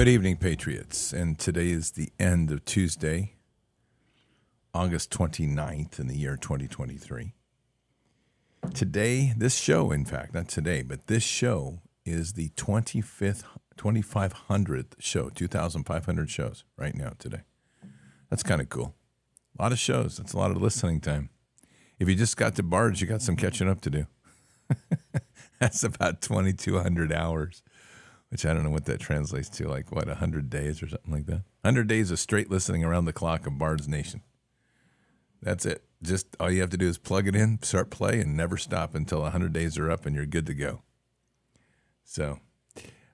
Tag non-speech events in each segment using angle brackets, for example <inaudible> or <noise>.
Good evening, Patriots. And today is the end of Tuesday, August 29th in the year 2023. Today, this show, in fact, not today, but this show is the 25th, 2500th show, 2,500 shows right now today. That's kind of cool. A lot of shows. That's a lot of listening time. If you just got to Bards, you got some catching up to do. <laughs> That's about 2,200 hours which I don't know what that translates to, like what, 100 days or something like that? 100 days of straight listening around the clock of Bard's Nation. That's it. Just all you have to do is plug it in, start play, and never stop until 100 days are up and you're good to go. So,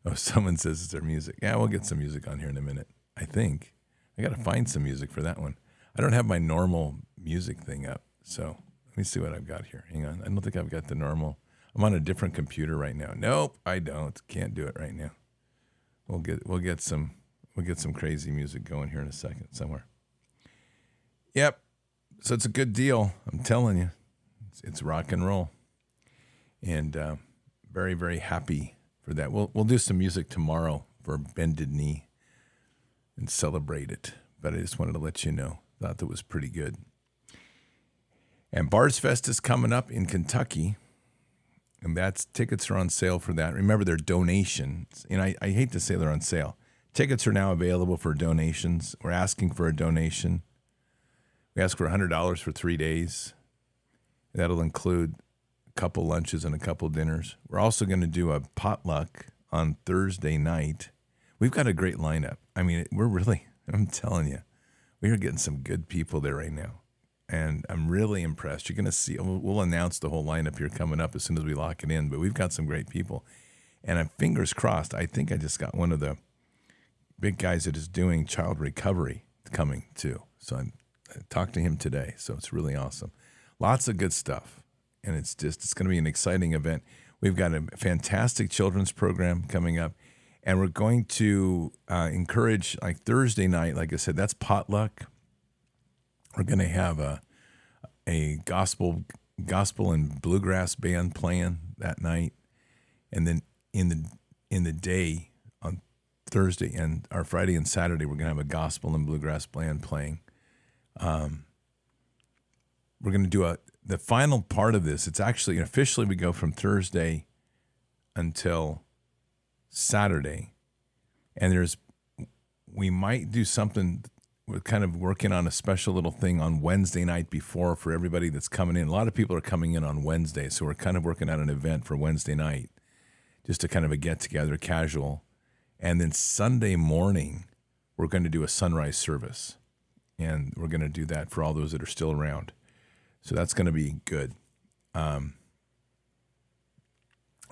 oh, <laughs> someone says it's their music. Yeah, we'll get some music on here in a minute. I think. I got to find some music for that one. I don't have my normal music thing up. So, let me see what I've got here. Hang on. I don't think I've got the normal. I'm on a different computer right now. Nope, I don't. Can't do it right now. We'll get we'll get some we'll get some crazy music going here in a second somewhere. Yep. So it's a good deal. I'm telling you, it's, it's rock and roll, and uh, very very happy for that. We'll we'll do some music tomorrow for Bended Knee and celebrate it. But I just wanted to let you know. Thought that was pretty good. And Bards Fest is coming up in Kentucky and that's tickets are on sale for that. Remember, they're donations, and I, I hate to say they're on sale. Tickets are now available for donations. We're asking for a donation. We ask for $100 for three days. That'll include a couple lunches and a couple dinners. We're also going to do a potluck on Thursday night. We've got a great lineup. I mean, we're really, <laughs> I'm telling you, we are getting some good people there right now and I'm really impressed. You're going to see. We'll announce the whole lineup here coming up as soon as we lock it in. But we've got some great people, and I'm fingers crossed. I think I just got one of the big guys that is doing child recovery coming too. So I'm, I talked to him today. So it's really awesome. Lots of good stuff, and it's just it's going to be an exciting event. We've got a fantastic children's program coming up. And we're going to uh, encourage, like Thursday night, like I said, that's potluck we're going to have a a gospel gospel and bluegrass band playing that night, and then in the in the day on Thursday and our Friday and Saturday we're going to have a gospel and bluegrass band playing. Um, we're going to do a the final part of this. It's actually officially we go from Thursday until Saturday, and there's we might do something we're kind of working on a special little thing on Wednesday night before for everybody that's coming in. A lot of people are coming in on Wednesday, so we're kind of working on an event for Wednesday night, just to kind of a get together, casual. And then Sunday morning, we're going to do a sunrise service, and we're going to do that for all those that are still around. So that's going to be good. Um,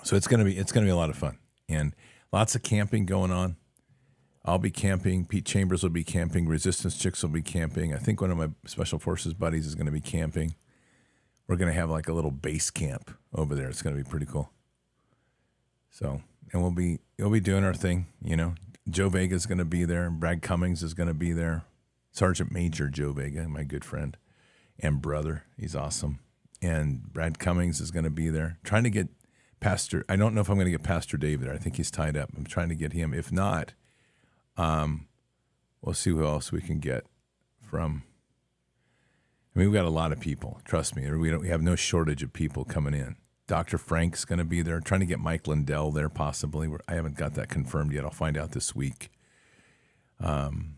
so it's going to be it's going to be a lot of fun and lots of camping going on. I'll be camping. Pete Chambers will be camping. Resistance Chicks will be camping. I think one of my special forces buddies is going to be camping. We're going to have like a little base camp over there. It's going to be pretty cool. So, and we'll be we'll be doing our thing. You know, Joe Vega is going to be there. Brad Cummings is going to be there. Sergeant Major Joe Vega, my good friend and brother. He's awesome. And Brad Cummings is going to be there. Trying to get Pastor. I don't know if I'm going to get Pastor Dave there. I think he's tied up. I'm trying to get him. If not um, we'll see who else we can get from. I mean, we've got a lot of people. Trust me, we don't. We have no shortage of people coming in. Dr. Frank's going to be there. Trying to get Mike Lindell there, possibly. I haven't got that confirmed yet. I'll find out this week. Um,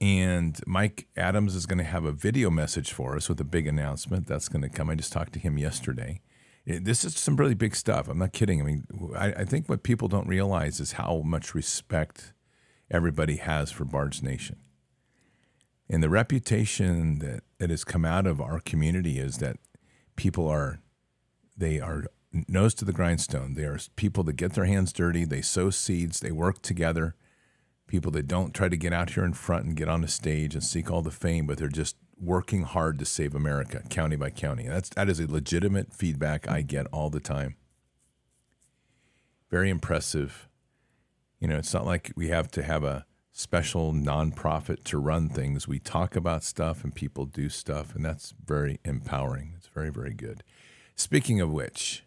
and Mike Adams is going to have a video message for us with a big announcement that's going to come. I just talked to him yesterday. This is some really big stuff. I'm not kidding. I mean, I, I think what people don't realize is how much respect everybody has for Bard's Nation. And the reputation that, that has come out of our community is that people are, they are nose to the grindstone. They are people that get their hands dirty, they sow seeds, they work together. People that don't try to get out here in front and get on the stage and seek all the fame, but they're just working hard to save America, county by county. That's that is a legitimate feedback I get all the time. Very impressive you know, it's not like we have to have a special nonprofit to run things. We talk about stuff and people do stuff, and that's very empowering. It's very, very good. Speaking of which,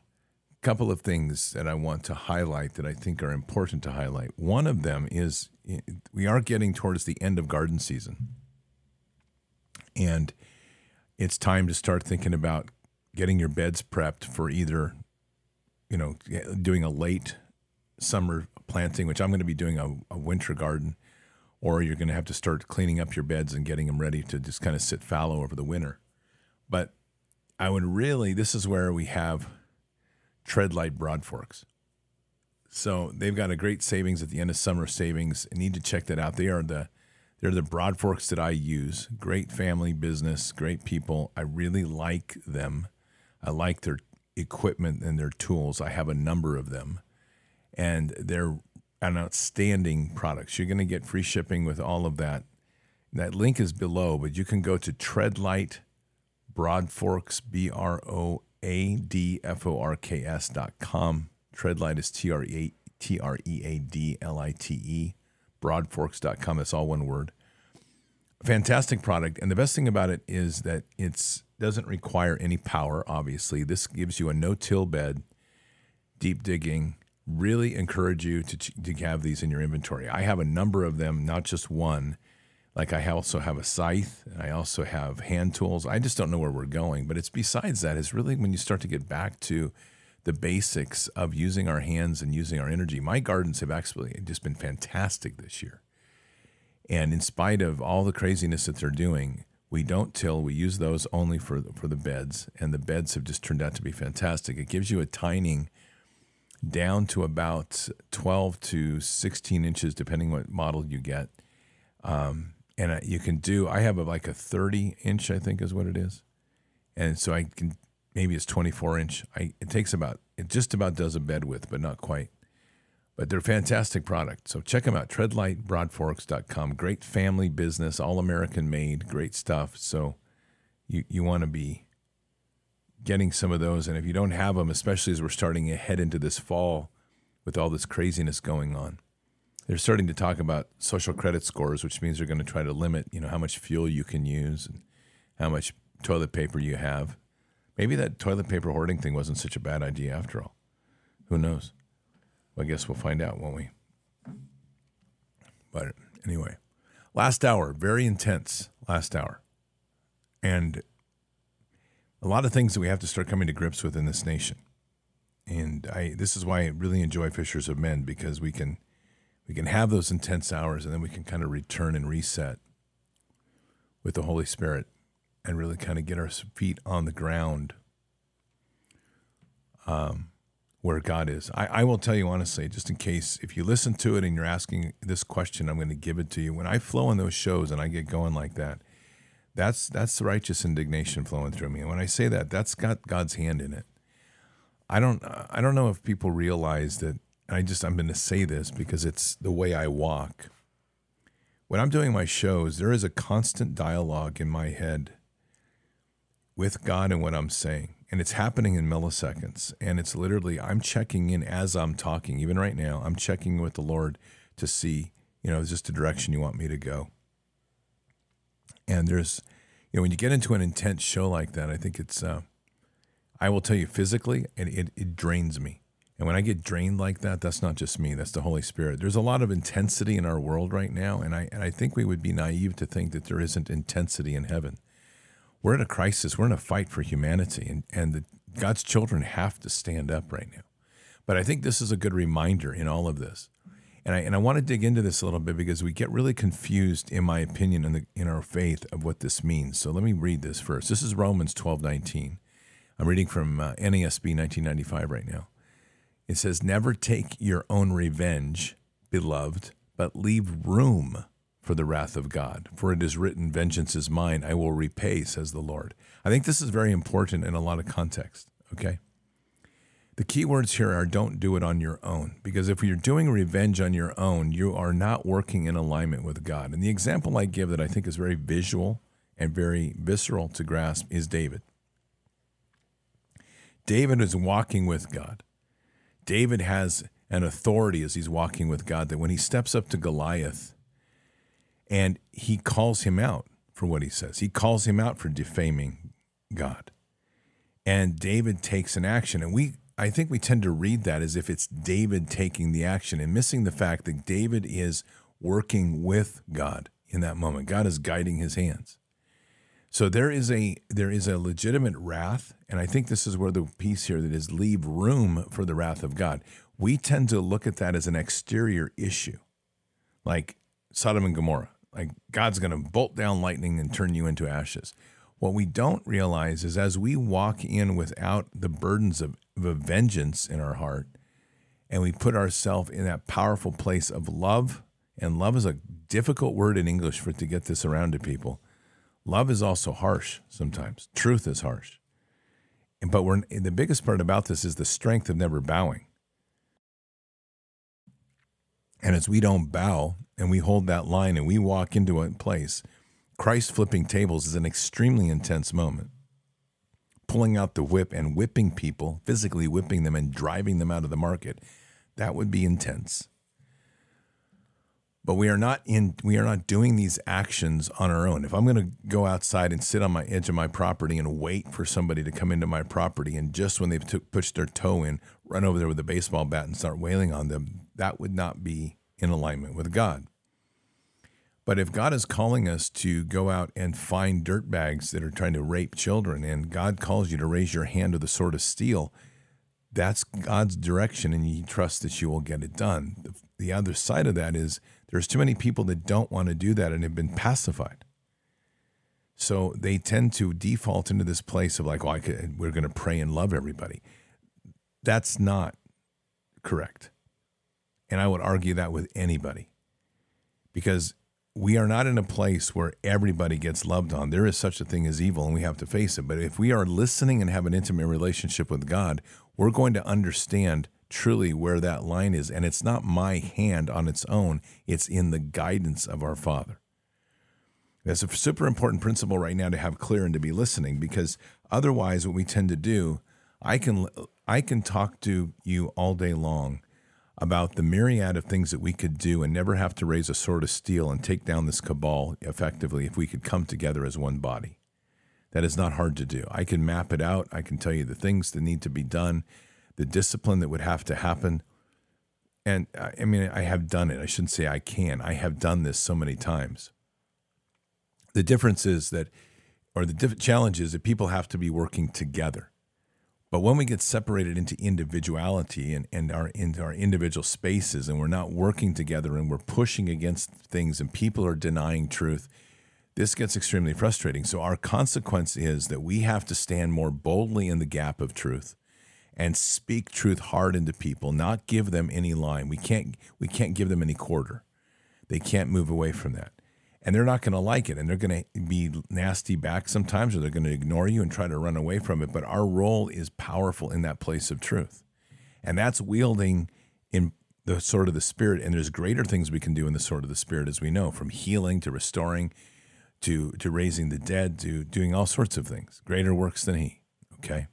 a couple of things that I want to highlight that I think are important to highlight. One of them is eh, we are getting towards the end of garden season. And it's time to start thinking about getting your beds prepped for either, you know, eh, doing a late summer planting, which I'm going to be doing a, a winter garden, or you're going to have to start cleaning up your beds and getting them ready to just kind of sit fallow over the winter. But I would really, this is where we have Treadlite Broad Forks. So they've got a great savings at the end of summer savings. Need to check that out. They are the they're the broad forks that I use. Great family business, great people. I really like them. I like their equipment and their tools. I have a number of them. And they're an outstanding product. You're going to get free shipping with all of that. That link is below, but you can go to Treadlite Broadforks, B R O A D F O R K S dot com. Treadlite is T R E A D L I T E broadforks.com. It's all one word. Fantastic product. And the best thing about it is that it doesn't require any power, obviously. This gives you a no till bed, deep digging. Really encourage you to, to have these in your inventory. I have a number of them, not just one. Like I also have a scythe and I also have hand tools. I just don't know where we're going. But it's besides that, it's really when you start to get back to the basics of using our hands and using our energy. My gardens have actually just been fantastic this year. And in spite of all the craziness that they're doing, we don't till. We use those only for for the beds, and the beds have just turned out to be fantastic. It gives you a tining down to about 12 to 16 inches, depending what model you get. Um, and you can do. I have a, like a 30 inch, I think is what it is, and so I can maybe it's 24 inch. I, it takes about, it just about does a bed width, but not quite. But they're fantastic products. So check them out, treadlitebroadforks.com. Great family business, all American made, great stuff. So you, you want to be getting some of those. And if you don't have them, especially as we're starting to head into this fall with all this craziness going on, they're starting to talk about social credit scores, which means they're going to try to limit, you know, how much fuel you can use and how much toilet paper you have. Maybe that toilet paper hoarding thing wasn't such a bad idea after all. Who knows? Well, I guess we'll find out, won't we? But anyway, last hour, very intense last hour. And a lot of things that we have to start coming to grips with in this nation. And I this is why I really enjoy Fishers of Men because we can we can have those intense hours and then we can kind of return and reset with the Holy Spirit and really kind of get our feet on the ground um, where God is. I, I will tell you honestly, just in case, if you listen to it and you're asking this question, I'm going to give it to you. When I flow in those shows and I get going like that, that's that's righteous indignation flowing through me. And when I say that, that's got God's hand in it. I don't I don't know if people realize that. I just I'm going to say this because it's the way I walk. When I'm doing my shows, there is a constant dialogue in my head with God and what I'm saying. And it's happening in milliseconds. And it's literally, I'm checking in as I'm talking, even right now, I'm checking with the Lord to see, you know, just the direction you want me to go. And there's, you know, when you get into an intense show like that, I think it's, uh, I will tell you physically, it, it, it drains me. And when I get drained like that, that's not just me, that's the Holy Spirit. There's a lot of intensity in our world right now. And I, and I think we would be naive to think that there isn't intensity in heaven we're in a crisis. We're in a fight for humanity, and, and the, God's children have to stand up right now. But I think this is a good reminder in all of this. And I, and I want to dig into this a little bit because we get really confused, in my opinion, in, the, in our faith of what this means. So let me read this first. This is Romans 12 19. I'm reading from uh, NASB 1995 right now. It says, Never take your own revenge, beloved, but leave room for the wrath of God. For it is written, Vengeance is mine, I will repay, says the Lord. I think this is very important in a lot of context, okay? The key words here are don't do it on your own, because if you're doing revenge on your own, you are not working in alignment with God. And the example I give that I think is very visual and very visceral to grasp is David. David is walking with God. David has an authority as he's walking with God that when he steps up to Goliath, and he calls him out for what he says. He calls him out for defaming God. And David takes an action. And we I think we tend to read that as if it's David taking the action and missing the fact that David is working with God in that moment. God is guiding his hands. So there is a there is a legitimate wrath, and I think this is where the piece here that is leave room for the wrath of God. We tend to look at that as an exterior issue, like Sodom and Gomorrah. Like God's going to bolt down lightning and turn you into ashes. What we don't realize is as we walk in without the burdens of, of a vengeance in our heart, and we put ourselves in that powerful place of love, and love is a difficult word in English for it to get this around to people. Love is also harsh sometimes. Truth is harsh. And, But we're, the biggest part about this is the strength of never bowing. And as we don't bow and we hold that line and we walk into a place, Christ flipping tables is an extremely intense moment. Pulling out the whip and whipping people, physically whipping them and driving them out of the market, that would be intense. But we are not in we are not doing these actions on our own. If I'm going to go outside and sit on my edge of my property and wait for somebody to come into my property and just when they've took, pushed their toe in, run over there with a baseball bat and start wailing on them, that would not be in alignment with God. But if God is calling us to go out and find dirt bags that are trying to rape children, and God calls you to raise your hand to the sword of steel, that's God's direction, and you trust that you will get it done. The, the other side of that is there's too many people that don't want to do that and have been pacified. So they tend to default into this place of like, well, could, we're going to pray and love everybody. That's not correct. And I would argue that with anybody because we are not in a place where everybody gets loved on. There is such a thing as evil, and we have to face it. But if we are listening and have an intimate relationship with God, we're going to understand truly where that line is. And it's not my hand on its own, it's in the guidance of our Father. That's a super important principle right now to have clear and to be listening because otherwise, what we tend to do, I can, I can talk to you all day long about the myriad of things that we could do and never have to raise a sword of steel and take down this cabal effectively if we could come together as one body. That is not hard to do. I can map it out. I can tell you the things that need to be done, the discipline that would have to happen. And I mean, I have done it. I shouldn't say I can. I have done this so many times. The difference is that, or the diff- challenge is that people have to be working together. But when we get separated into individuality and, and our into our individual spaces and we're not working together and we're pushing against things and people are denying truth, this gets extremely frustrating. So our consequence is that we have to stand more boldly in the gap of truth and speak truth hard into people, not give them any line. We can't we can't give them any quarter. They can't move away from that and they're not going to like it and they're going to be nasty back sometimes or they're going to ignore you and try to run away from it but our role is powerful in that place of truth. And that's wielding in the sword of the spirit and there's greater things we can do in the sword of the spirit as we know from healing to restoring to to raising the dead to doing all sorts of things. Greater works than he okay?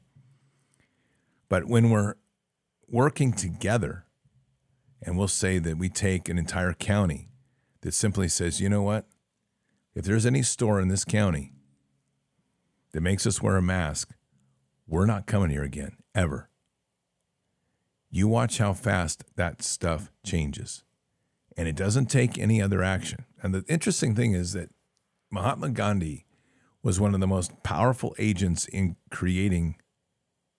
But when we're working together and we'll say that we take an entire county that simply says you know what if there's any store in this county that makes us wear a mask, we're not coming here again, ever. You watch how fast that stuff changes. And it doesn't take any other action. And the interesting thing is that Mahatma Gandhi was one of the most powerful agents in creating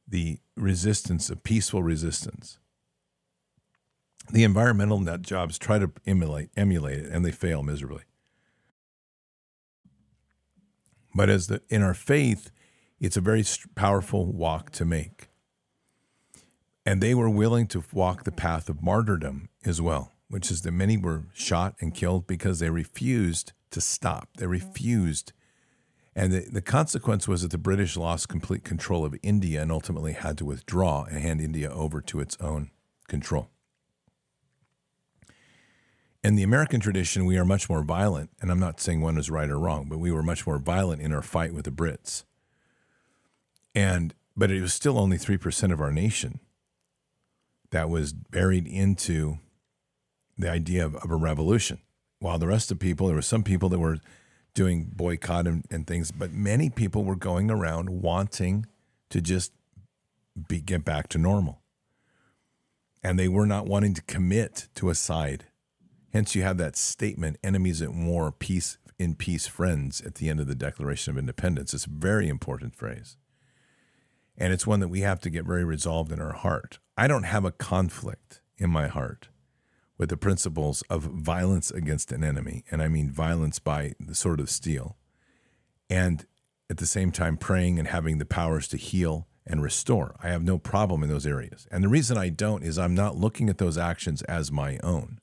the resistance, of peaceful resistance. The environmental nut jobs try to emulate, emulate it, and they fail miserably. But as the, in our faith, it's a very powerful walk to make. And they were willing to walk the path of martyrdom as well, which is that many were shot and killed because they refused to stop. They refused. And the, the consequence was that the British lost complete control of India and ultimately had to withdraw and hand India over to its own control. In the American tradition, we are much more violent, and I'm not saying one is right or wrong, but we were much more violent in our fight with the Brits. And but it was still only three percent of our nation that was buried into the idea of, of, a revolution. While the rest of people, there were some people that were doing boycott and, and things, but many people were going around wanting to just be, get back to normal. And they were not wanting to commit to a side. Hence, you have that statement enemies at war, peace in peace, friends at the end of the Declaration of Independence. It's a very important phrase. And it's one that we have to get very resolved in our heart. I don't have a conflict in my heart with the principles of violence against an enemy. And I mean violence by the sword of steel. And at the same time, praying and having the powers to heal and restore. I have no problem in those areas. And the reason I don't is I'm not looking at those actions as my own.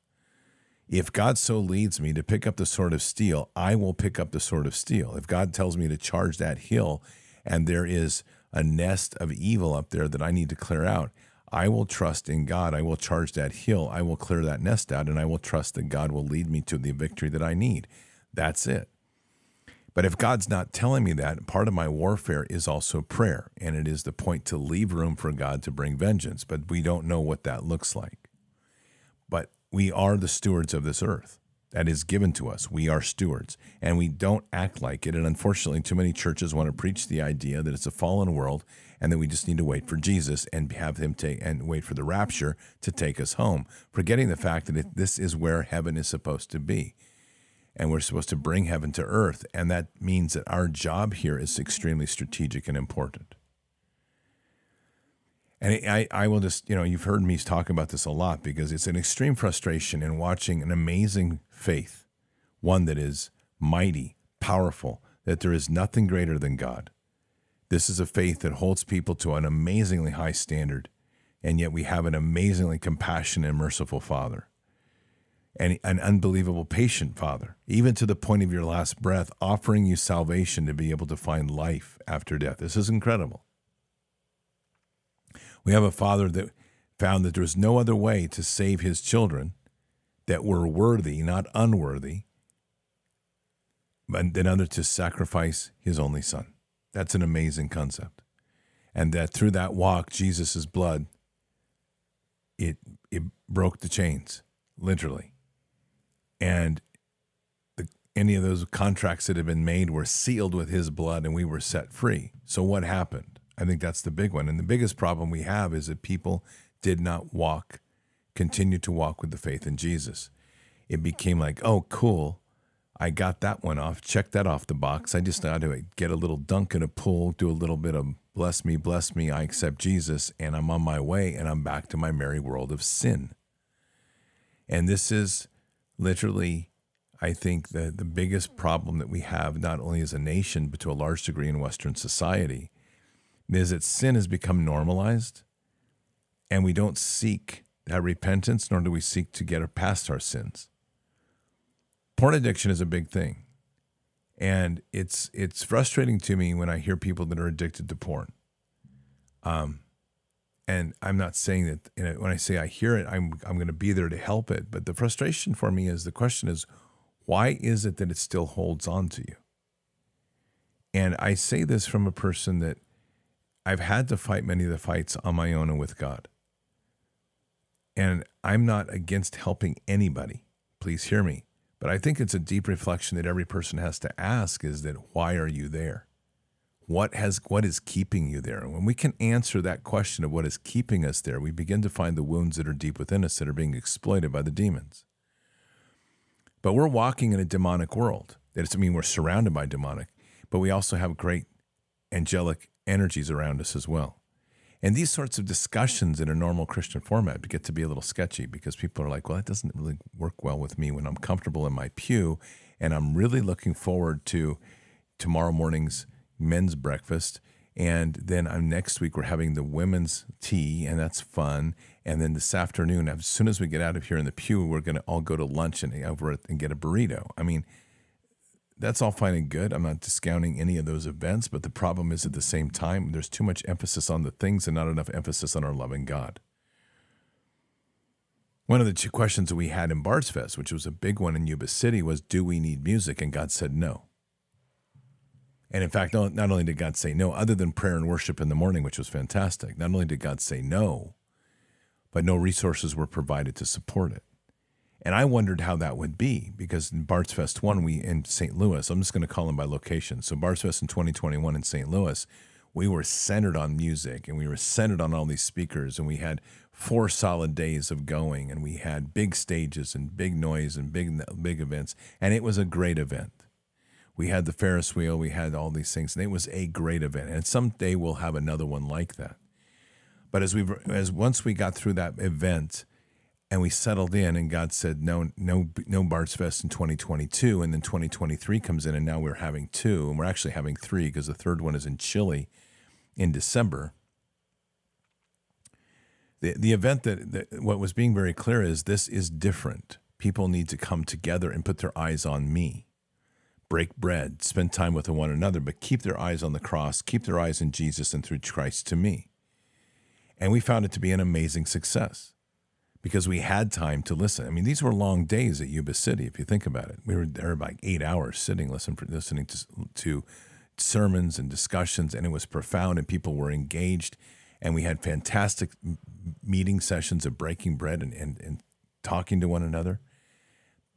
If God so leads me to pick up the sword of steel, I will pick up the sword of steel. If God tells me to charge that hill and there is a nest of evil up there that I need to clear out, I will trust in God. I will charge that hill. I will clear that nest out and I will trust that God will lead me to the victory that I need. That's it. But if God's not telling me that, part of my warfare is also prayer. And it is the point to leave room for God to bring vengeance. But we don't know what that looks like. We are the stewards of this earth that is given to us. We are stewards, and we don't act like it. And unfortunately, too many churches want to preach the idea that it's a fallen world and that we just need to wait for Jesus and have him take and wait for the rapture to take us home, forgetting the fact that this is where heaven is supposed to be and we're supposed to bring heaven to earth. And that means that our job here is extremely strategic and important. And I, I will just, you know, you've heard me talk about this a lot because it's an extreme frustration in watching an amazing faith, one that is mighty, powerful, that there is nothing greater than God. This is a faith that holds people to an amazingly high standard, and yet we have an amazingly compassionate and merciful Father and an unbelievable patient Father, even to the point of your last breath, offering you salvation to be able to find life after death. This is incredible. We have a Father that found that there was no other way to save his children that were worthy, not unworthy, than other to sacrifice his only Son. That's an amazing concept. And that through that walk, Jesus' blood, it, it broke the chains, literally and the, any of those contracts that had been made were sealed with his blood and we were set free. So what happened? I think that's the big one. And the biggest problem we have is that people did not walk, continue to walk with the faith in Jesus. It became like, oh, cool. I got that one off. Check that off the box. I just got to get a little dunk in a pool, do a little bit of bless me, bless me. I accept Jesus, and I'm on my way, and I'm back to my merry world of sin. And this is literally, I think that the biggest problem that we have, not only as a nation, but to a large degree in Western society, is that sin has become normalized and we don't seek that repentance, nor do we seek to get past our sins. Porn addiction is a big thing. And it's it's frustrating to me when I hear people that are addicted to porn. Um, and I'm not saying that you know, when I say I hear it, I'm I'm going to be there to help it. But the frustration for me is the question is, why is it that it still holds on to you? And I say this from a person that I've had to fight many of the fights on my own and with God. And I'm not against helping anybody. Please hear me. But I think it's a deep reflection that every person has to ask is that why are you there? what has what is keeping you there and when we can answer that question of what is keeping us there we begin to find the wounds that are deep within us that are being exploited by the demons but we're walking in a demonic world that doesn't mean we're surrounded by demonic but we also have great angelic energies around us as well and these sorts of discussions in a normal christian format get to be a little sketchy because people are like well that doesn't really work well with me when i'm comfortable in my pew and i'm really looking forward to tomorrow morning's men's breakfast. And then uh, next week, we're having the women's tea, and that's fun. And then this afternoon, as soon as we get out of here in the pew, we're going to all go to lunch and over and get a burrito. I mean, that's all fine and good. I'm not discounting any of those events, but the problem is at the same time, there's too much emphasis on the things and not enough emphasis on our loving God. One of the two questions that we had in Bards Fest, which was a big one in Yuba City, was Do we need music? And God said no. And in fact, not, not only did God say no, other than prayer and worship in the morning, which was fantastic, not only did God say no, but no resources were provided to support it. And I wondered how that would be because in Bards Fest 1, we in St. Louis, I'm just going to call them by location. So Bards Fest in 2021 in St. Louis, we were centered on music and we were centered on all these speakers and we had four solid days of going and we had big stages and big noise and big big events and it was a great event we had the ferris wheel we had all these things and it was a great event and someday we'll have another one like that but as we as once we got through that event and we settled in and God said no no no Bards Fest in 2022 and then 2023 comes in and now we're having two and we're actually having three because the third one is in Chile in December. The the event that, that what was being very clear is this is different. People need to come together and put their eyes on me. Break bread spend time with one another but keep their eyes on the cross keep their eyes in Jesus and through Christ to me. And we found it to be an amazing success because we had time to listen. I mean, these were long days at Yuba City, if you think about it. We were there about eight hours sitting, listening, listening to, to sermons and discussions, and it was profound, and people were engaged. And we had fantastic meeting sessions of breaking bread and, and, and talking to one another.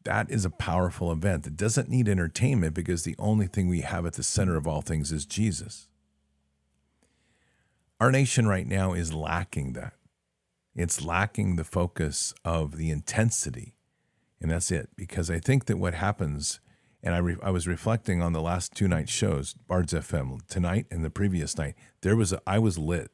That is a powerful event. It doesn't need entertainment because the only thing we have at the center of all things is Jesus. Our nation right now is lacking that. It's lacking the focus of the intensity. And that's it. Because I think that what happens, and I, re, I was reflecting on the last two night shows, Bards FM, tonight and the previous night, there was a, I was lit.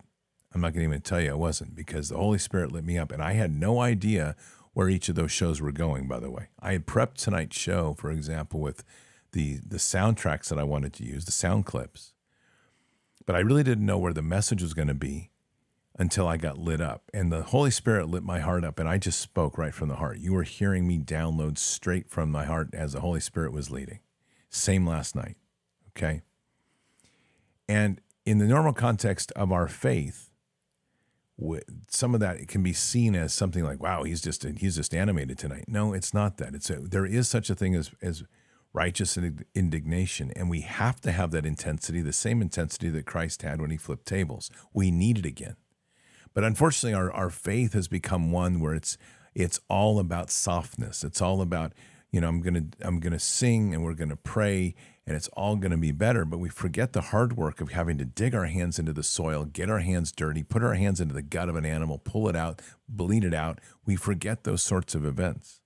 I'm not going to even tell you I wasn't because the Holy Spirit lit me up. And I had no idea where each of those shows were going, by the way. I had prepped tonight's show, for example, with the, the soundtracks that I wanted to use, the sound clips. But I really didn't know where the message was going to be until I got lit up. And the Holy Spirit lit my heart up, and I just spoke right from the heart. You were hearing me download straight from my heart as the Holy Spirit was leading. Same last night. Okay. And in the normal context of our faith, some of that can be seen as something like, "Wow, he's just he's just animated tonight." No, it's not that. It's a, there is such a thing as as righteous indignation, and we have to have that intensity, the same intensity that Christ had when he flipped tables. We need it again. But unfortunately, our, our faith has become one where it's it's all about softness. It's all about you know I'm gonna I'm gonna sing and we're gonna pray and it's all gonna be better. But we forget the hard work of having to dig our hands into the soil, get our hands dirty, put our hands into the gut of an animal, pull it out, bleed it out. We forget those sorts of events.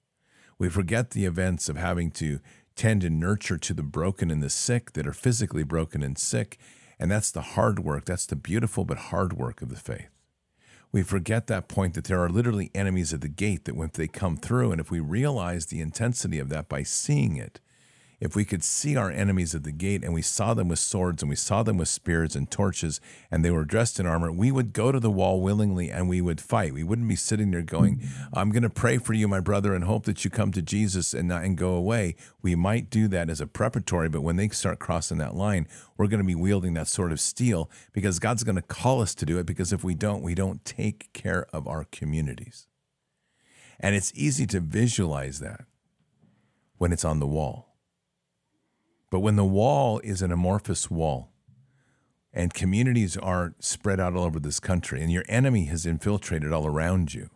We forget the events of having to tend to nurture to the broken and the sick that are physically broken and sick. And that's the hard work. That's the beautiful but hard work of the faith we forget that point that there are literally enemies at the gate that when they come through, and if we realize the intensity of that by seeing it, if we could see our enemies at the gate and we saw them with swords and we saw them with spears and torches and they were dressed in armor, we would go to the wall willingly and we would fight. We wouldn't be sitting there going, I'm going to pray for you, my brother, and hope that you come to Jesus and, and go away. We might do that as a preparatory, but when they start crossing that line, we're going to be wielding that sort of steel because God's going to call us to do it because if we don't, we don't take care of our communities. And it's easy to visualize that when it's on the wall. But when the wall is an amorphous wall and communities are spread out all over this country and your enemy has infiltrated all around you,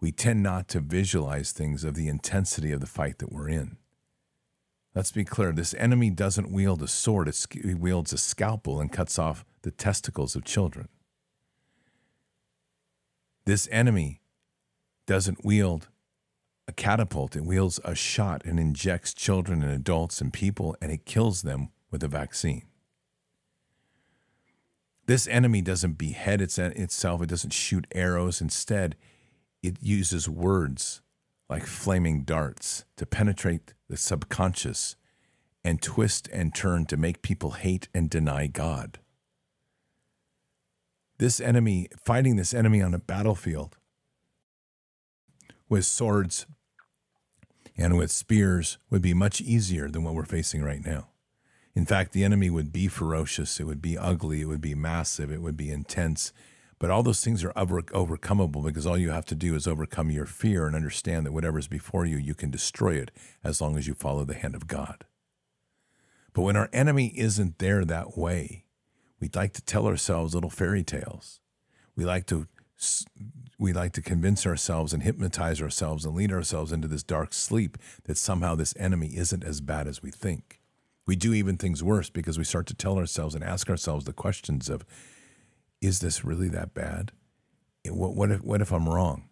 we tend not to visualize things of the intensity of the fight that we're in. Let's be clear this enemy doesn't wield a sword, he wields a scalpel and cuts off the testicles of children. This enemy doesn't wield a catapult. It wields a shot and injects children and adults and people, and it kills them with a vaccine. This enemy doesn't behead itself, it doesn't shoot arrows. Instead, it uses words like flaming darts to penetrate the subconscious and twist and turn to make people hate and deny God. This enemy, fighting this enemy on a battlefield with swords and with spears would be much easier than what we're facing right now. In fact, the enemy would be ferocious, it would be ugly, it would be massive, it would be intense. But all those things are over- overcomable because all you have to do is overcome your fear and understand that whatever's before you, you can destroy it as long as you follow the hand of God. But when our enemy isn't there that way, we'd like to tell ourselves little fairy tales. We like to we like to convince ourselves and hypnotize ourselves and lead ourselves into this dark sleep that somehow this enemy isn't as bad as we think. We do even things worse because we start to tell ourselves and ask ourselves the questions of, is this really that bad? What, what, if, what if I'm wrong?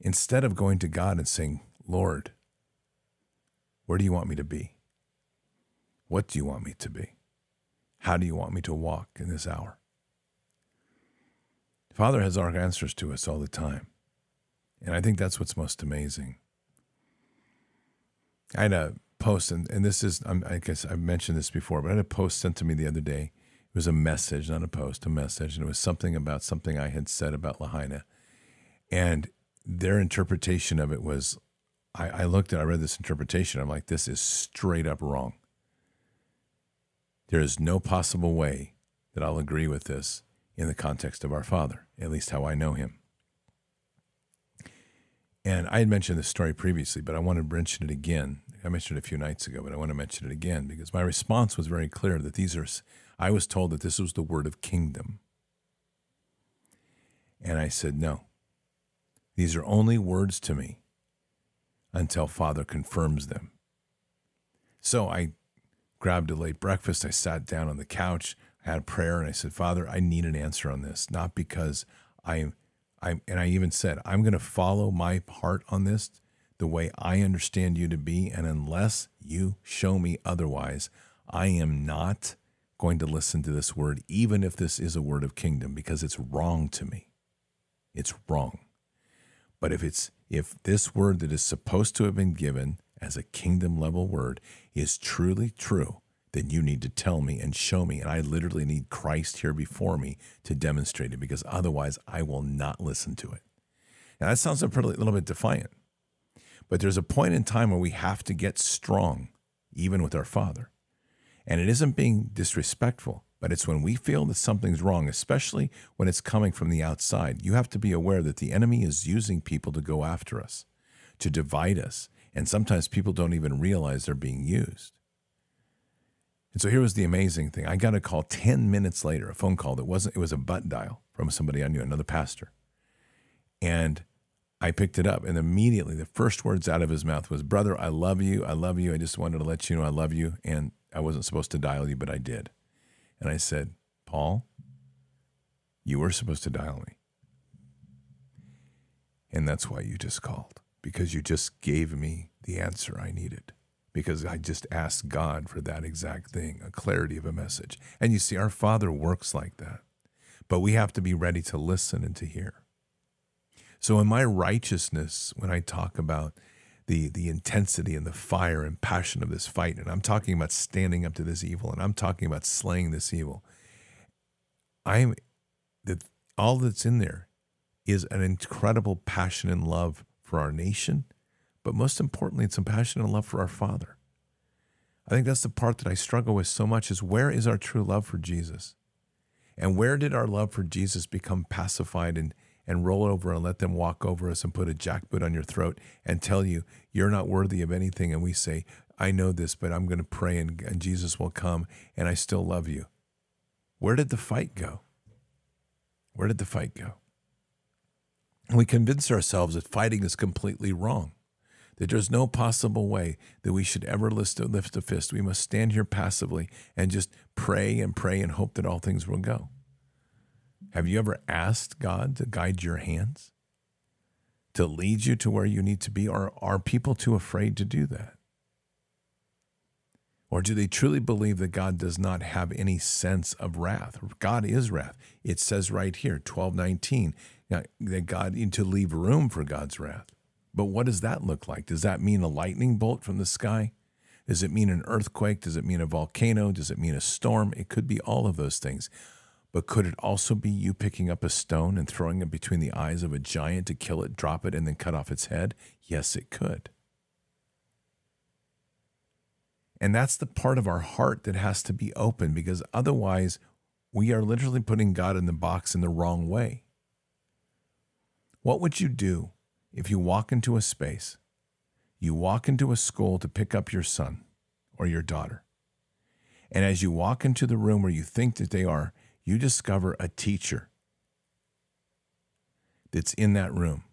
Instead of going to God and saying, Lord, where do you want me to be? What do you want me to be? How do you want me to walk in this hour? Father has our answers to us all the time. And I think that's what's most amazing. I had a post, and, and this is, I guess I've mentioned this before, but I had a post sent to me the other day. It was a message, not a post, a message. And it was something about something I had said about Lahaina. And their interpretation of it was I, I looked at, I read this interpretation. I'm like, this is straight up wrong. There is no possible way that I'll agree with this in the context of our Father, at least how I know him. And I had mentioned this story previously, but I want to mention it again. I mentioned it a few nights ago, but I want to mention it again because my response was very clear that these are, I was told that this was the word of kingdom. And I said, no, these are only words to me until Father confirms them. So I grabbed a late breakfast. I sat down on the couch, I had a prayer, and I said, Father, I need an answer on this, not because I, I, and I even said, I'm going to follow my heart on this the way I understand you to be, and unless you show me otherwise, I am not going to listen to this word, even if this is a word of kingdom, because it's wrong to me. It's wrong. But if it's if this word that is supposed to have been given as a kingdom level word is truly true, then you need to tell me and show me. And I literally need Christ here before me to demonstrate it because otherwise I will not listen to it. Now, that sounds a pretty, little bit defiant, but there's a point in time where we have to get strong, even with our Father. And it isn't being disrespectful, but it's when we feel that something's wrong, especially when it's coming from the outside. You have to be aware that the enemy is using people to go after us, to divide us. And sometimes people don't even realize they're being used. And so here was the amazing thing. I got a call 10 minutes later, a phone call that wasn't, it was a butt dial from somebody I knew, another pastor. And I picked it up, and immediately the first words out of his mouth was, Brother, I love you. I love you. I just wanted to let you know I love you. And I wasn't supposed to dial you, but I did. And I said, Paul, you were supposed to dial me. And that's why you just called, because you just gave me the answer I needed. Because I just asked God for that exact thing, a clarity of a message. And you see, our Father works like that. But we have to be ready to listen and to hear. So, in my righteousness, when I talk about the the intensity and the fire and passion of this fight. And I'm talking about standing up to this evil, and I'm talking about slaying this evil. I'm that all that's in there is an incredible passion and love for our nation, but most importantly, it's a passion and love for our Father. I think that's the part that I struggle with so much is where is our true love for Jesus? And where did our love for Jesus become pacified and and roll over and let them walk over us and put a jackboot on your throat and tell you you're not worthy of anything. And we say, I know this, but I'm going to pray and, and Jesus will come and I still love you. Where did the fight go? Where did the fight go? we convince ourselves that fighting is completely wrong, that there's no possible way that we should ever lift a, lift a fist. We must stand here passively and just pray and pray and hope that all things will go. Have you ever asked God to guide your hands, to lead you to where you need to be? Or are people too afraid to do that? Or do they truly believe that God does not have any sense of wrath? God is wrath. It says right here, 1219, that God to leave room for God's wrath. But what does that look like? Does that mean a lightning bolt from the sky? Does it mean an earthquake? Does it mean a volcano? Does it mean a storm? It could be all of those things. But could it also be you picking up a stone and throwing it between the eyes of a giant to kill it, drop it, and then cut off its head? Yes, it could. And that's the part of our heart that has to be open because otherwise we are literally putting God in the box in the wrong way. What would you do if you walk into a space, you walk into a school to pick up your son or your daughter, and as you walk into the room where you think that they are, you discover a teacher that's in that room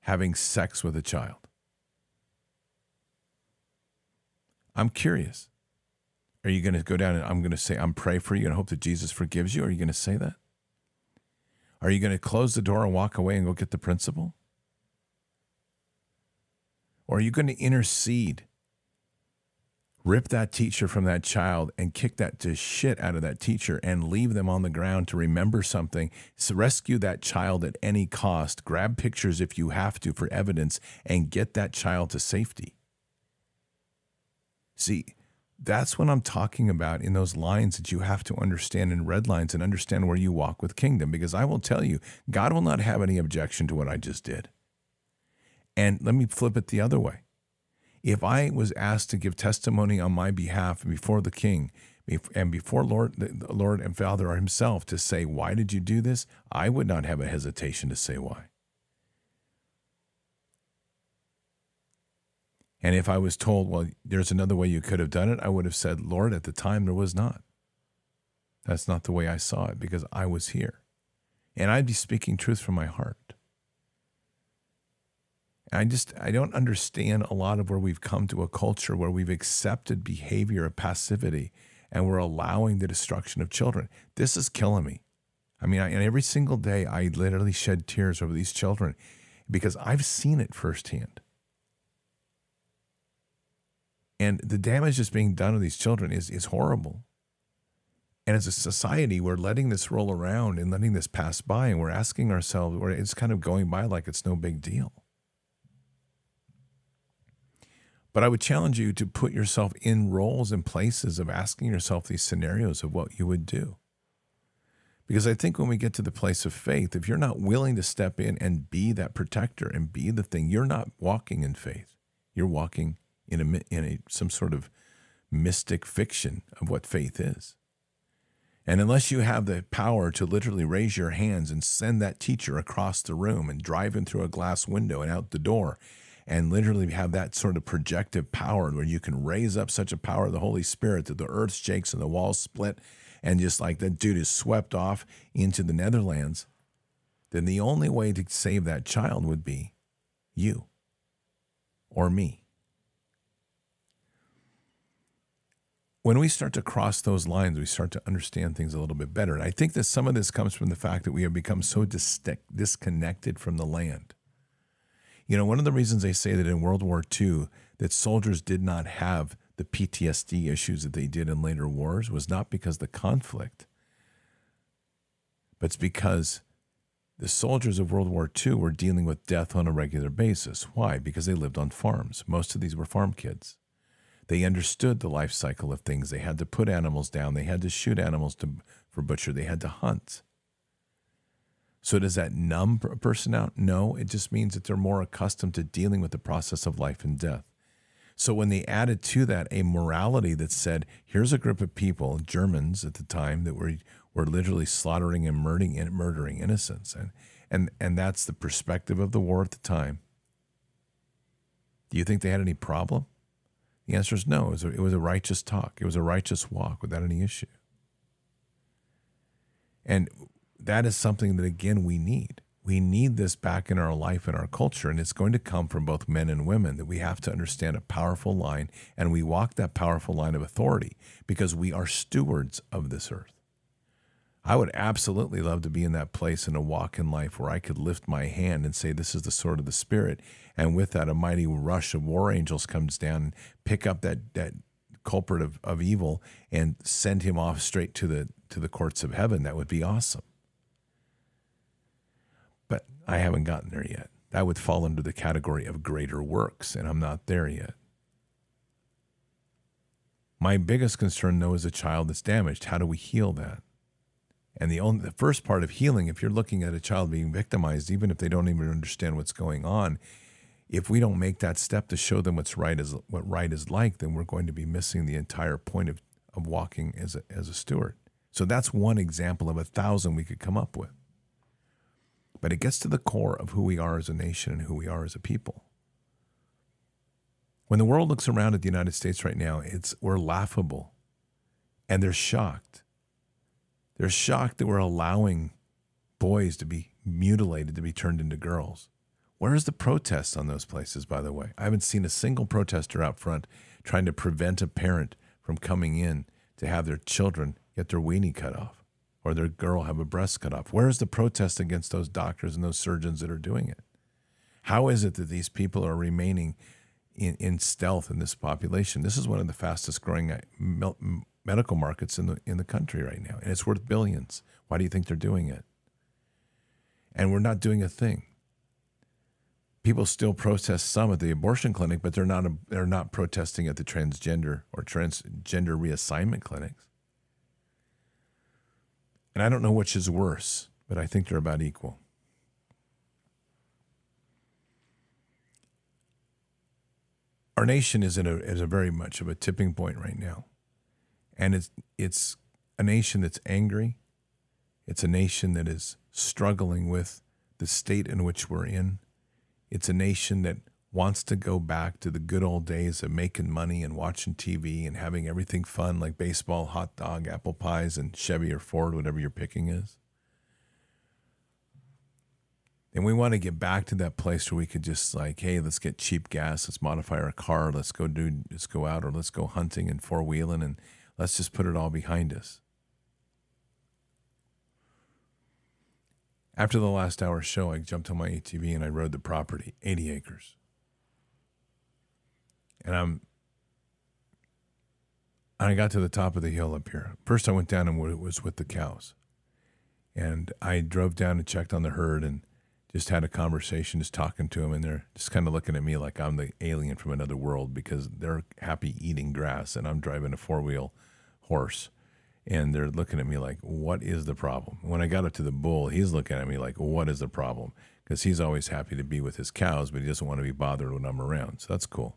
having sex with a child. I'm curious. Are you going to go down and I'm going to say, I'm pray for you and hope that Jesus forgives you? Are you going to say that? Are you going to close the door and walk away and go get the principal? Or are you going to intercede rip that teacher from that child and kick that to shit out of that teacher and leave them on the ground to remember something. So rescue that child at any cost. Grab pictures if you have to for evidence and get that child to safety. See, that's what I'm talking about in those lines that you have to understand in red lines and understand where you walk with kingdom. Because I will tell you, God will not have any objection to what I just did. And let me flip it the other way if I was asked to give testimony on my behalf before the king and before Lord, the Lord and Father himself to say, Why did you do this? I would not have a hesitation to say why. And if I was told, Well, there's another way you could have done it, I would have said, Lord, at the time there was not. That's not the way I saw it because I was here. And I'd be speaking truth from my heart. I just I don't understand a lot of where we've come to a culture where we've accepted behavior of passivity and we're allowing the destruction of children. This is killing me. I mean, I, and every single day I literally shed tears over these children because I've seen it firsthand. And the damage that's being done to these children is, is horrible. And as a society, we're letting this roll around and letting this pass by, and we're asking ourselves, or it's kind of going by like it's no big deal. But I would challenge you to put yourself in roles and places of asking yourself these scenarios of what you would do. Because I think when we get to the place of faith, if you're not willing to step in and be that protector and be the thing, you're not walking in faith. You're walking in a in a some sort of mystic fiction of what faith is. And unless you have the power to literally raise your hands and send that teacher across the room and drive him through a glass window and out the door and literally have that sort of projective power where you can raise up such a power of the Holy Spirit that the earth shakes and the walls split and just like that dude is swept off into the Netherlands, then the only way to save that child would be you or me. When we start to cross those lines, we start to understand things a little bit better. And I think that some of this comes from the fact that we have become so disconnected from the land. You know, one of the reasons they say that in World War II that soldiers did not have the PTSD issues that they did in later wars was not because the conflict, but it's because the soldiers of World War II were dealing with death on a regular basis. Why? Because they lived on farms. Most of these were farm kids. They understood the life cycle of things. They had to put animals down. They had to shoot animals to, for butcher. They had to hunt. So does that numb a person out? No, it just means that they're more accustomed to dealing with the process of life and death. So when they added to that a morality that said, here's a group of people, Germans at the time, that were were literally slaughtering and murdering murdering innocents, and and and that's the perspective of the war at the time. Do you think they had any problem? The answer is no. It was a, it was a righteous talk. It was a righteous walk without any issue. And that is something that, again, we need. We need this back in our life and our culture, and it's going to come from both men and women that we have to understand a powerful line, and we walk that powerful line of authority because we are stewards of this earth. I would absolutely love to be in that place in a walk in life where I could lift my hand and say, This is the sword of the Spirit. And with that, a mighty rush of war angels comes down and pick up that, that culprit of, of evil and send him off straight to the, to the courts of heaven. That would be awesome. I haven't gotten there yet. That would fall under the category of greater works, and I'm not there yet. My biggest concern, though, is a child that's damaged. How do we heal that? And the only the first part of healing, if you're looking at a child being victimized, even if they don't even understand what's going on, if we don't make that step to show them what's right is what right is like, then we're going to be missing the entire point of, of walking as a, as a steward. So that's one example of a thousand we could come up with but it gets to the core of who we are as a nation and who we are as a people. When the world looks around at the United States right now, it's we're laughable and they're shocked. They're shocked that we're allowing boys to be mutilated to be turned into girls. Where's the protest on those places, by the way? I haven't seen a single protester out front trying to prevent a parent from coming in to have their children get their weenie cut off or their girl have a breast cut off? Where is the protest against those doctors and those surgeons that are doing it? How is it that these people are remaining in, in stealth in this population? This is one of the fastest growing uh, medical markets in the in the country right now, and it's worth billions. Why do you think they're doing it? And we're not doing a thing. People still protest some at the abortion clinic, but they're not they're not protesting at the transgender or transgender reassignment clinics. And I don't know which is worse, but I think they're about equal. Our nation is in a is a very much of a tipping point right now. And it's it's a nation that's angry. It's a nation that is struggling with the state in which we're in. It's a nation that wants to go back to the good old days of making money and watching TV and having everything fun like baseball, hot dog, apple pies, and Chevy or Ford, whatever your picking is. And we want to get back to that place where we could just like, hey, let's get cheap gas, let's modify our car, let's go do, let's go out, or let's go hunting and four wheeling, and let's just put it all behind us. After the last hour show, I jumped on my ATV and I rode the property, 80 acres. And I'm and I got to the top of the hill up here. First, I went down and it was with the cows. And I drove down and checked on the herd and just had a conversation, just talking to them. And they're just kind of looking at me like I'm the alien from another world because they're happy eating grass and I'm driving a four wheel horse. And they're looking at me like, what is the problem? When I got up to the bull, he's looking at me like, what is the problem? Because he's always happy to be with his cows, but he doesn't want to be bothered when I'm around. So that's cool.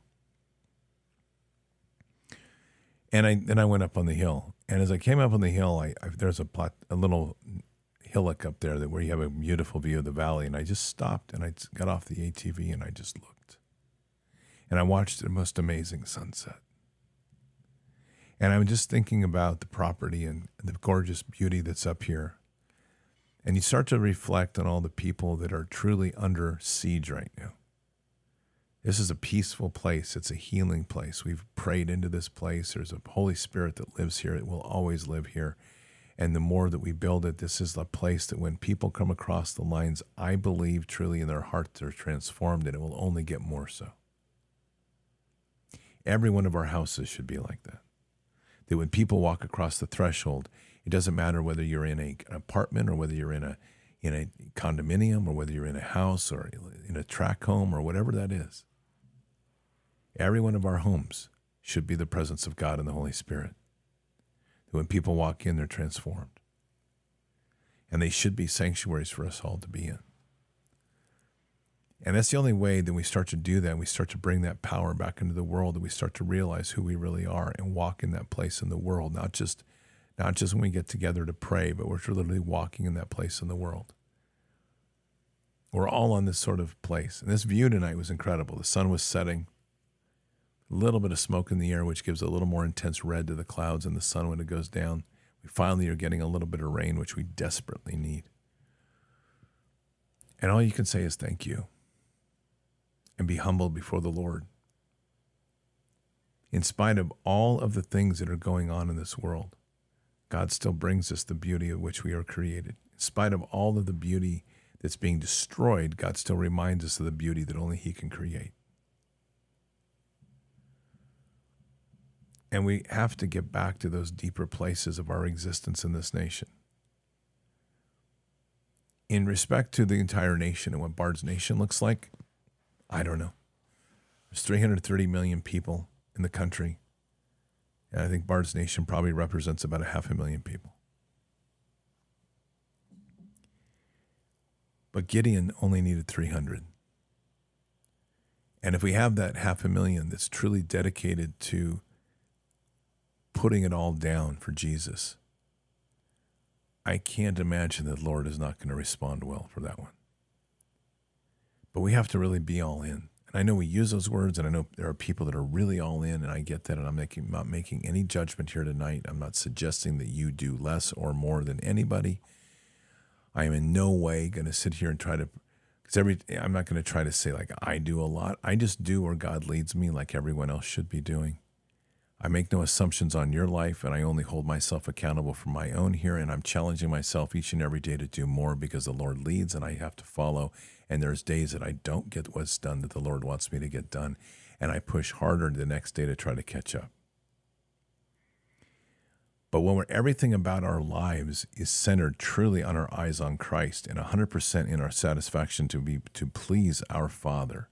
And I then I went up on the hill, and as I came up on the hill, I, I there's a plot, a little hillock up there that where you have a beautiful view of the valley, and I just stopped and I got off the ATV and I just looked, and I watched the most amazing sunset. And I'm just thinking about the property and the gorgeous beauty that's up here. And you start to reflect on all the people that are truly under siege right now. This is a peaceful place. It's a healing place. We've prayed into this place. There's a Holy Spirit that lives here. It will always live here. And the more that we build it, this is a place that when people come across the lines, I believe truly in their hearts are transformed, and it will only get more so. Every one of our houses should be like that. That when people walk across the threshold, it doesn't matter whether you're in a, an apartment or whether you're in a in a condominium or whether you're in a house or in a track home or whatever that is. Every one of our homes should be the presence of God and the Holy Spirit. That when people walk in, they're transformed. And they should be sanctuaries for us all to be in. And that's the only way that we start to do that. We start to bring that power back into the world, that we start to realize who we really are and walk in that place in the world, not just not just when we get together to pray, but we're literally walking in that place in the world. We're all on this sort of place. And this view tonight was incredible. The sun was setting a little bit of smoke in the air, which gives a little more intense red to the clouds and the sun when it goes down. We finally are getting a little bit of rain, which we desperately need. And all you can say is thank you and be humbled before the Lord. In spite of all of the things that are going on in this world, God still brings us the beauty of which we are created. In spite of all of the beauty that's being destroyed, God still reminds us of the beauty that only He can create. And we have to get back to those deeper places of our existence in this nation. In respect to the entire nation and what Bard's Nation looks like, I don't know. There's 330 million people in the country. And I think Bard's Nation probably represents about a half a million people. But Gideon only needed 300. And if we have that half a million that's truly dedicated to putting it all down for Jesus, I can't imagine that the Lord is not going to respond well for that one. But we have to really be all in. And I know we use those words, and I know there are people that are really all in, and I get that. And I'm making, not making any judgment here tonight. I'm not suggesting that you do less or more than anybody. I am in no way going to sit here and try to, because every, I'm not going to try to say like I do a lot. I just do where God leads me, like everyone else should be doing. I make no assumptions on your life, and I only hold myself accountable for my own here. And I'm challenging myself each and every day to do more because the Lord leads and I have to follow. And there's days that I don't get what's done that the Lord wants me to get done. And I push harder the next day to try to catch up. But when everything about our lives is centered truly on our eyes on Christ and 100% in our satisfaction to be to please our Father,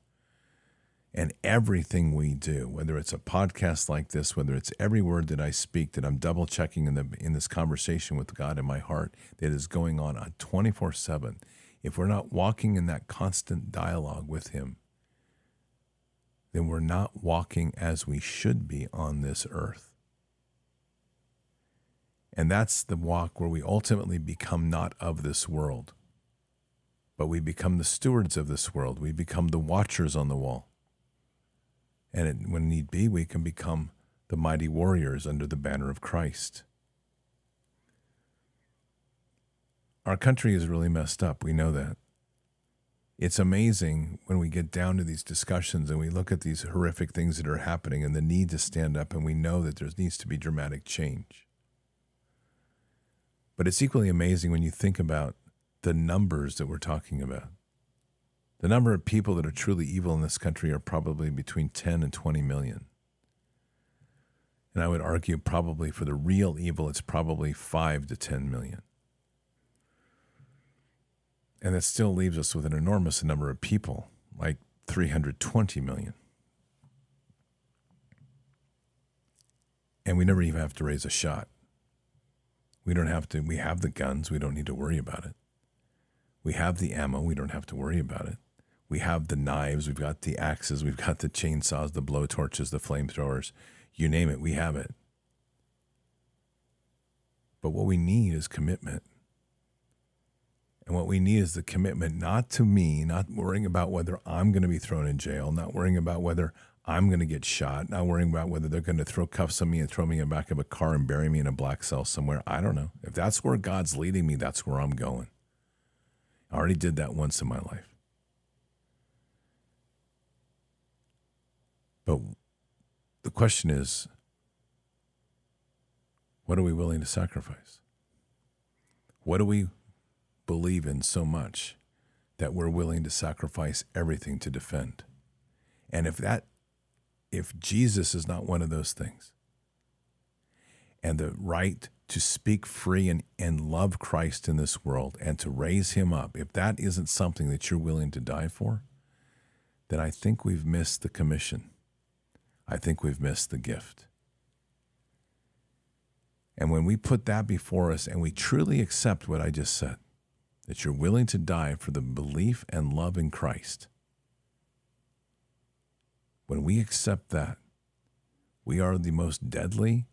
and everything we do, whether it's a podcast like this, whether it's every word that I speak that I'm double checking in the in this conversation with God in my heart that is going on uh, on 24/7, if we're not walking in that constant dialogue with him, then we're not walking as we should be on this earth. And that's the walk where we ultimately become not of this world, but we become the stewards of this world. We become the watchers on the wall. And it, when need be, we can become the mighty warriors under the banner of Christ. Our country is really messed up. We know that. It's amazing when we get down to these discussions and we look at these horrific things that are happening and the need to stand up, and we know that there needs to be dramatic change. But it's equally amazing when you think about the numbers that we're talking about. The number of people that are truly evil in this country are probably between 10 and 20 million. And I would argue, probably for the real evil, it's probably 5 to 10 million. And that still leaves us with an enormous number of people, like 320 million. And we never even have to raise a shot. We don't have to, we have the guns, we don't need to worry about it. We have the ammo, we don't have to worry about it. We have the knives, we've got the axes, we've got the chainsaws, the blowtorches, the flamethrowers, you name it, we have it. But what we need is commitment. And what we need is the commitment not to me, not worrying about whether I'm going to be thrown in jail, not worrying about whether I'm going to get shot, not worrying about whether they're going to throw cuffs on me and throw me in the back of a car and bury me in a black cell somewhere. I don't know. If that's where God's leading me, that's where I'm going. I already did that once in my life. But the question is what are we willing to sacrifice? What do we believe in so much that we're willing to sacrifice everything to defend? And if that if Jesus is not one of those things, and the right to speak free and, and love Christ in this world and to raise him up, if that isn't something that you're willing to die for, then I think we've missed the commission. I think we've missed the gift. And when we put that before us and we truly accept what I just said, that you're willing to die for the belief and love in Christ, when we accept that, we are the most deadly,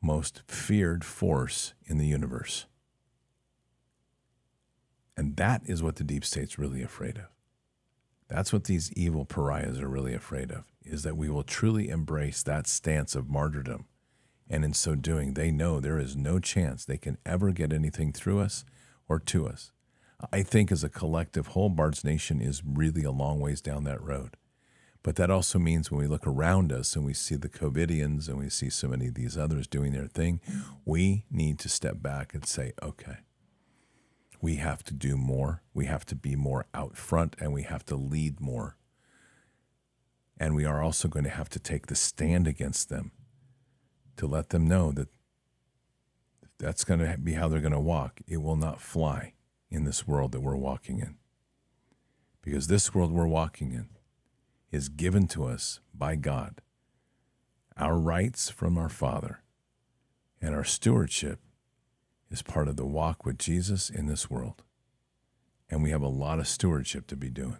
most feared force in the universe. And that is what the deep state's really afraid of. That's what these evil pariahs are really afraid of is that we will truly embrace that stance of martyrdom. And in so doing, they know there is no chance they can ever get anything through us or to us. I think as a collective whole, Bard's Nation is really a long ways down that road. But that also means when we look around us and we see the COVIDians and we see so many of these others doing their thing, we need to step back and say, okay, we have to do more. We have to be more out front and we have to lead more and we are also going to have to take the stand against them to let them know that that's going to be how they're going to walk. It will not fly in this world that we're walking in. Because this world we're walking in is given to us by God. Our rights from our Father and our stewardship is part of the walk with Jesus in this world. And we have a lot of stewardship to be doing.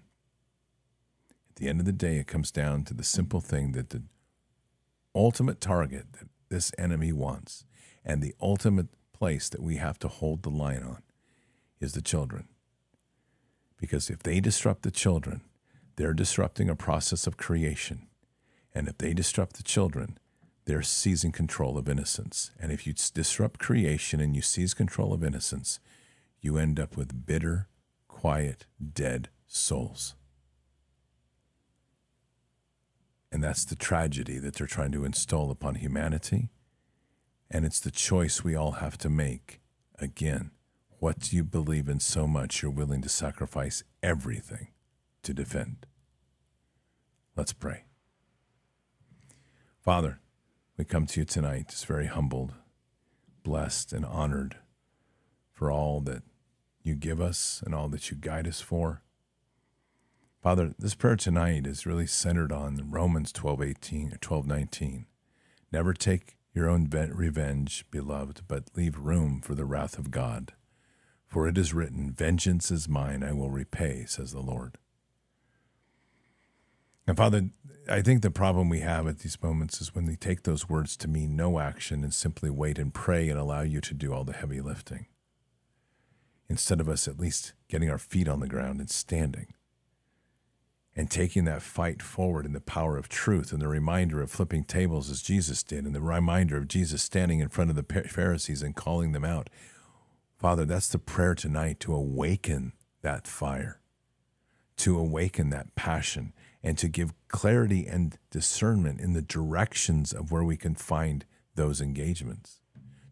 At the end of the day, it comes down to the simple thing that the ultimate target that this enemy wants and the ultimate place that we have to hold the line on is the children. Because if they disrupt the children, they're disrupting a process of creation. And if they disrupt the children, they're seizing control of innocence. And if you disrupt creation and you seize control of innocence, you end up with bitter, quiet, dead souls. And that's the tragedy that they're trying to install upon humanity. And it's the choice we all have to make. Again, what do you believe in so much you're willing to sacrifice everything to defend? Let's pray. Father, we come to you tonight just very humbled, blessed, and honored for all that you give us and all that you guide us for. Father, this prayer tonight is really centered on Romans 12, 18, or 12, 19. Never take your own revenge, beloved, but leave room for the wrath of God. For it is written, Vengeance is mine, I will repay, says the Lord. And Father, I think the problem we have at these moments is when we take those words to mean no action and simply wait and pray and allow you to do all the heavy lifting. Instead of us at least getting our feet on the ground and standing and taking that fight forward in the power of truth and the reminder of flipping tables as Jesus did, and the reminder of Jesus standing in front of the Pharisees and calling them out. Father, that's the prayer tonight to awaken that fire, to awaken that passion, and to give clarity and discernment in the directions of where we can find those engagements.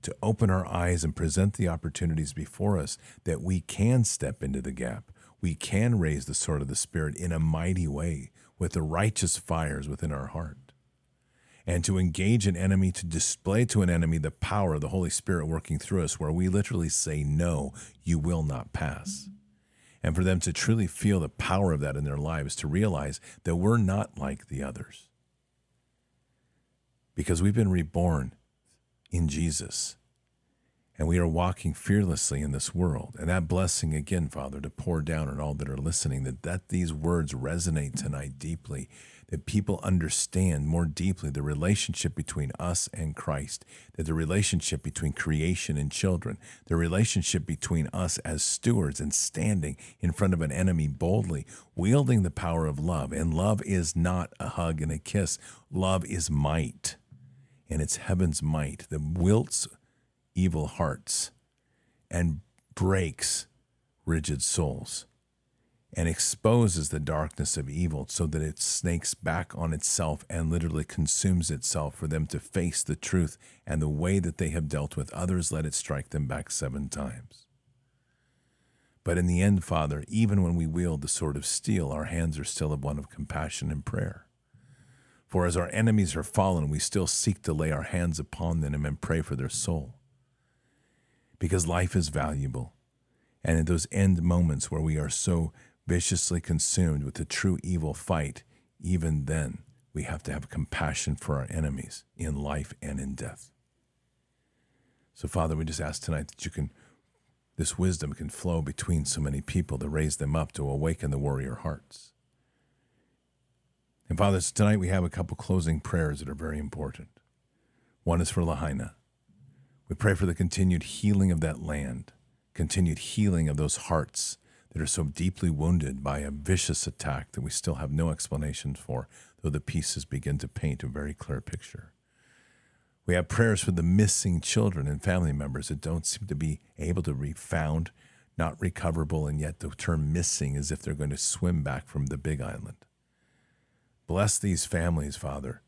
To open our eyes and present the opportunities before us that we can step into the gap we can raise the sword of the Spirit in a mighty way with the righteous fires within our heart. And to engage an enemy, to display to an enemy the power of the Holy Spirit working through us, where we literally say, No, you will not pass. And for them to truly feel the power of that in their lives, to realize that we're not like the others. Because we've been reborn in Jesus and we are walking fearlessly in this world. And that blessing again, Father, to pour down on all that are listening, that, that these words resonate tonight deeply, that people understand more deeply the relationship between us and Christ, that the relationship between creation and children, the relationship between us as stewards and standing in front of an enemy boldly, wielding the power of love. And love is not a hug and a kiss, love is might. And it's heaven's might that wilts evil hearts and breaks rigid souls and exposes the darkness of evil so that it snakes back on itself and literally consumes itself for them to face the truth and the way that they have dealt with others, let it strike them back seven times. But in the end, Father, even when we wield the sword of steel, our hands are still of one of compassion and prayer. For as our enemies are fallen, we still seek to lay our hands upon them and pray for their soul because life is valuable. And in those end moments where we are so viciously consumed with the true evil fight, even then, we have to have compassion for our enemies in life and in death. So, Father, we just ask tonight that you can, this wisdom can flow between so many people to raise them up to awaken the warrior hearts. And, Father, tonight we have a couple closing prayers that are very important. One is for Lahaina. We pray for the continued healing of that land, continued healing of those hearts that are so deeply wounded by a vicious attack that we still have no explanation for, though the pieces begin to paint a very clear picture. We have prayers for the missing children and family members that don't seem to be able to be found, not recoverable, and yet the term missing is if they're going to swim back from the big island. Bless these families, Father,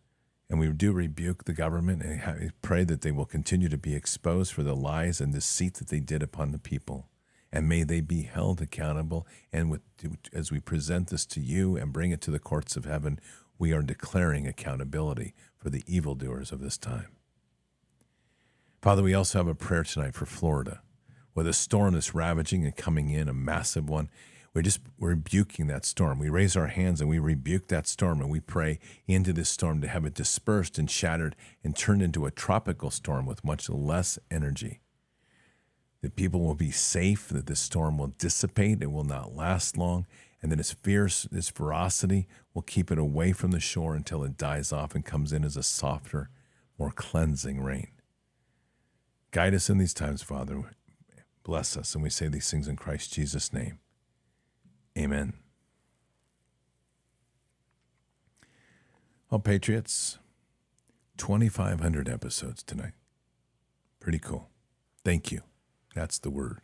and we do rebuke the government and pray that they will continue to be exposed for the lies and deceit that they did upon the people. And may they be held accountable. And with, as we present this to you and bring it to the courts of heaven, we are declaring accountability for the evildoers of this time. Father, we also have a prayer tonight for Florida, with the storm that's ravaging and coming in, a massive one. We're just we're rebuking that storm. We raise our hands and we rebuke that storm and we pray into this storm to have it dispersed and shattered and turned into a tropical storm with much less energy. That people will be safe, that this storm will dissipate, it will not last long, and that its fierce, its ferocity will keep it away from the shore until it dies off and comes in as a softer, more cleansing rain. Guide us in these times, Father. Bless us, and we say these things in Christ Jesus' name. Amen. Well, Patriots, 2,500 episodes tonight. Pretty cool. Thank you. That's the word.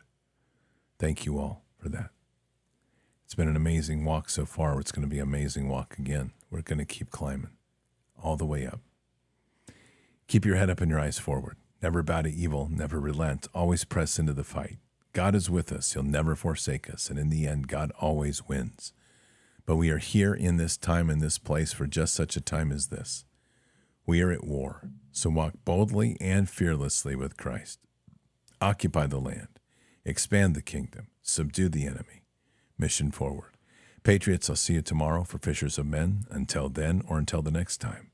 Thank you all for that. It's been an amazing walk so far. It's going to be an amazing walk again. We're going to keep climbing. all the way up. Keep your head up and your eyes forward. Never bow to evil, never relent, always press into the fight. God is with us, He'll never forsake us, and in the end, God always wins. But we are here in this time and this place for just such a time as this. We are at war, so walk boldly and fearlessly with Christ occupy the land, expand the kingdom, subdue the enemy. Mission forward. Patriots, I'll see you tomorrow for Fishers of Men. Until then, or until the next time,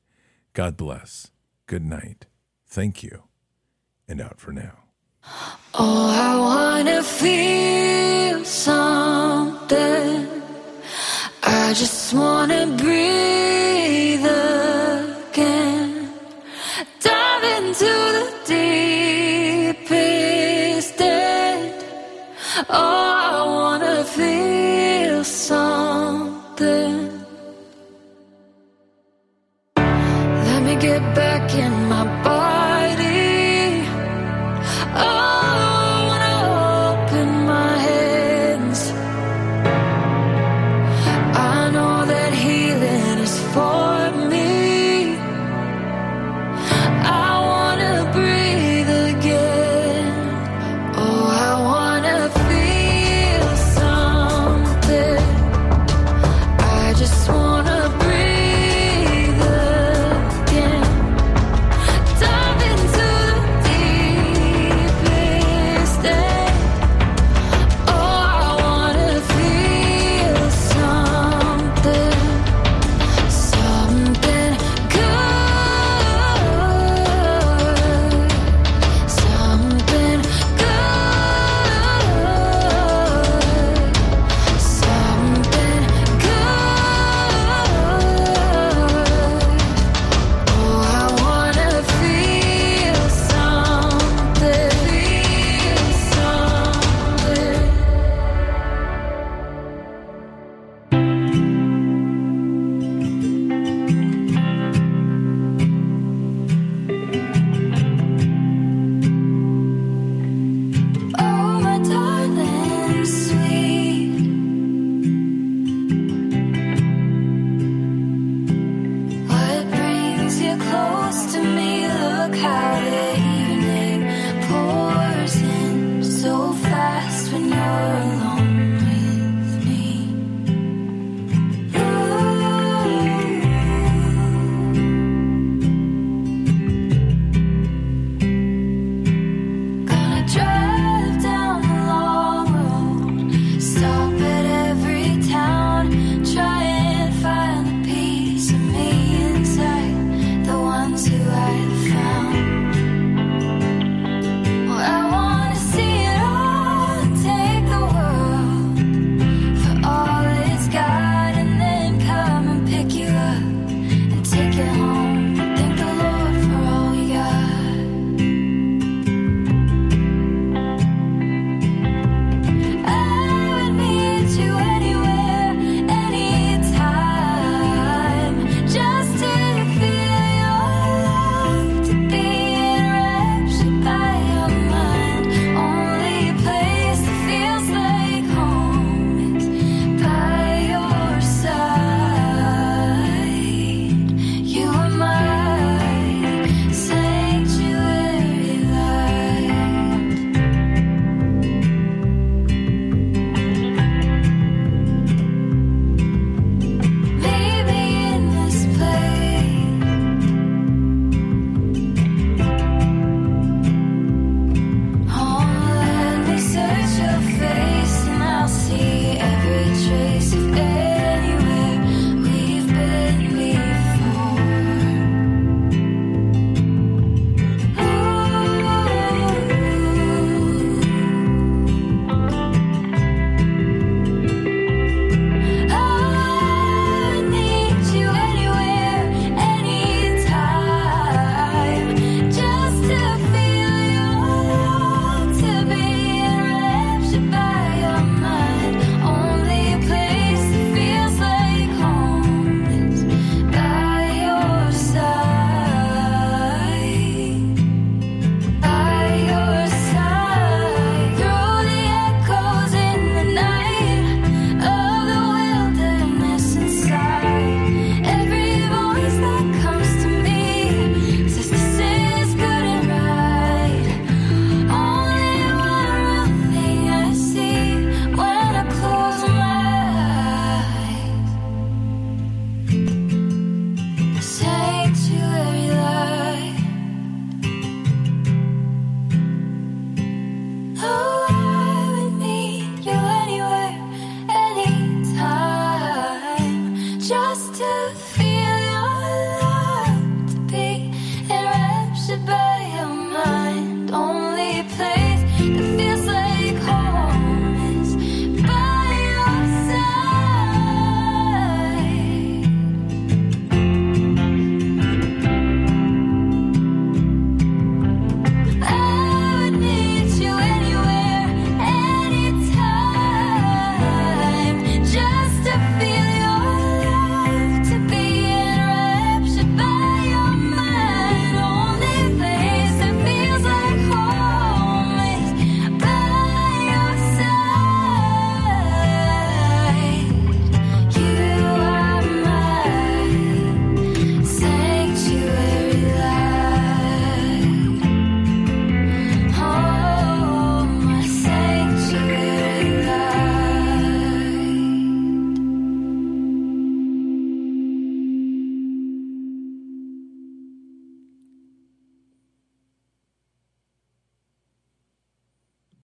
God bless. Good night. Thank you. And out for now. Oh, I want to feel something. I just want to breathe again. Dive into Oh.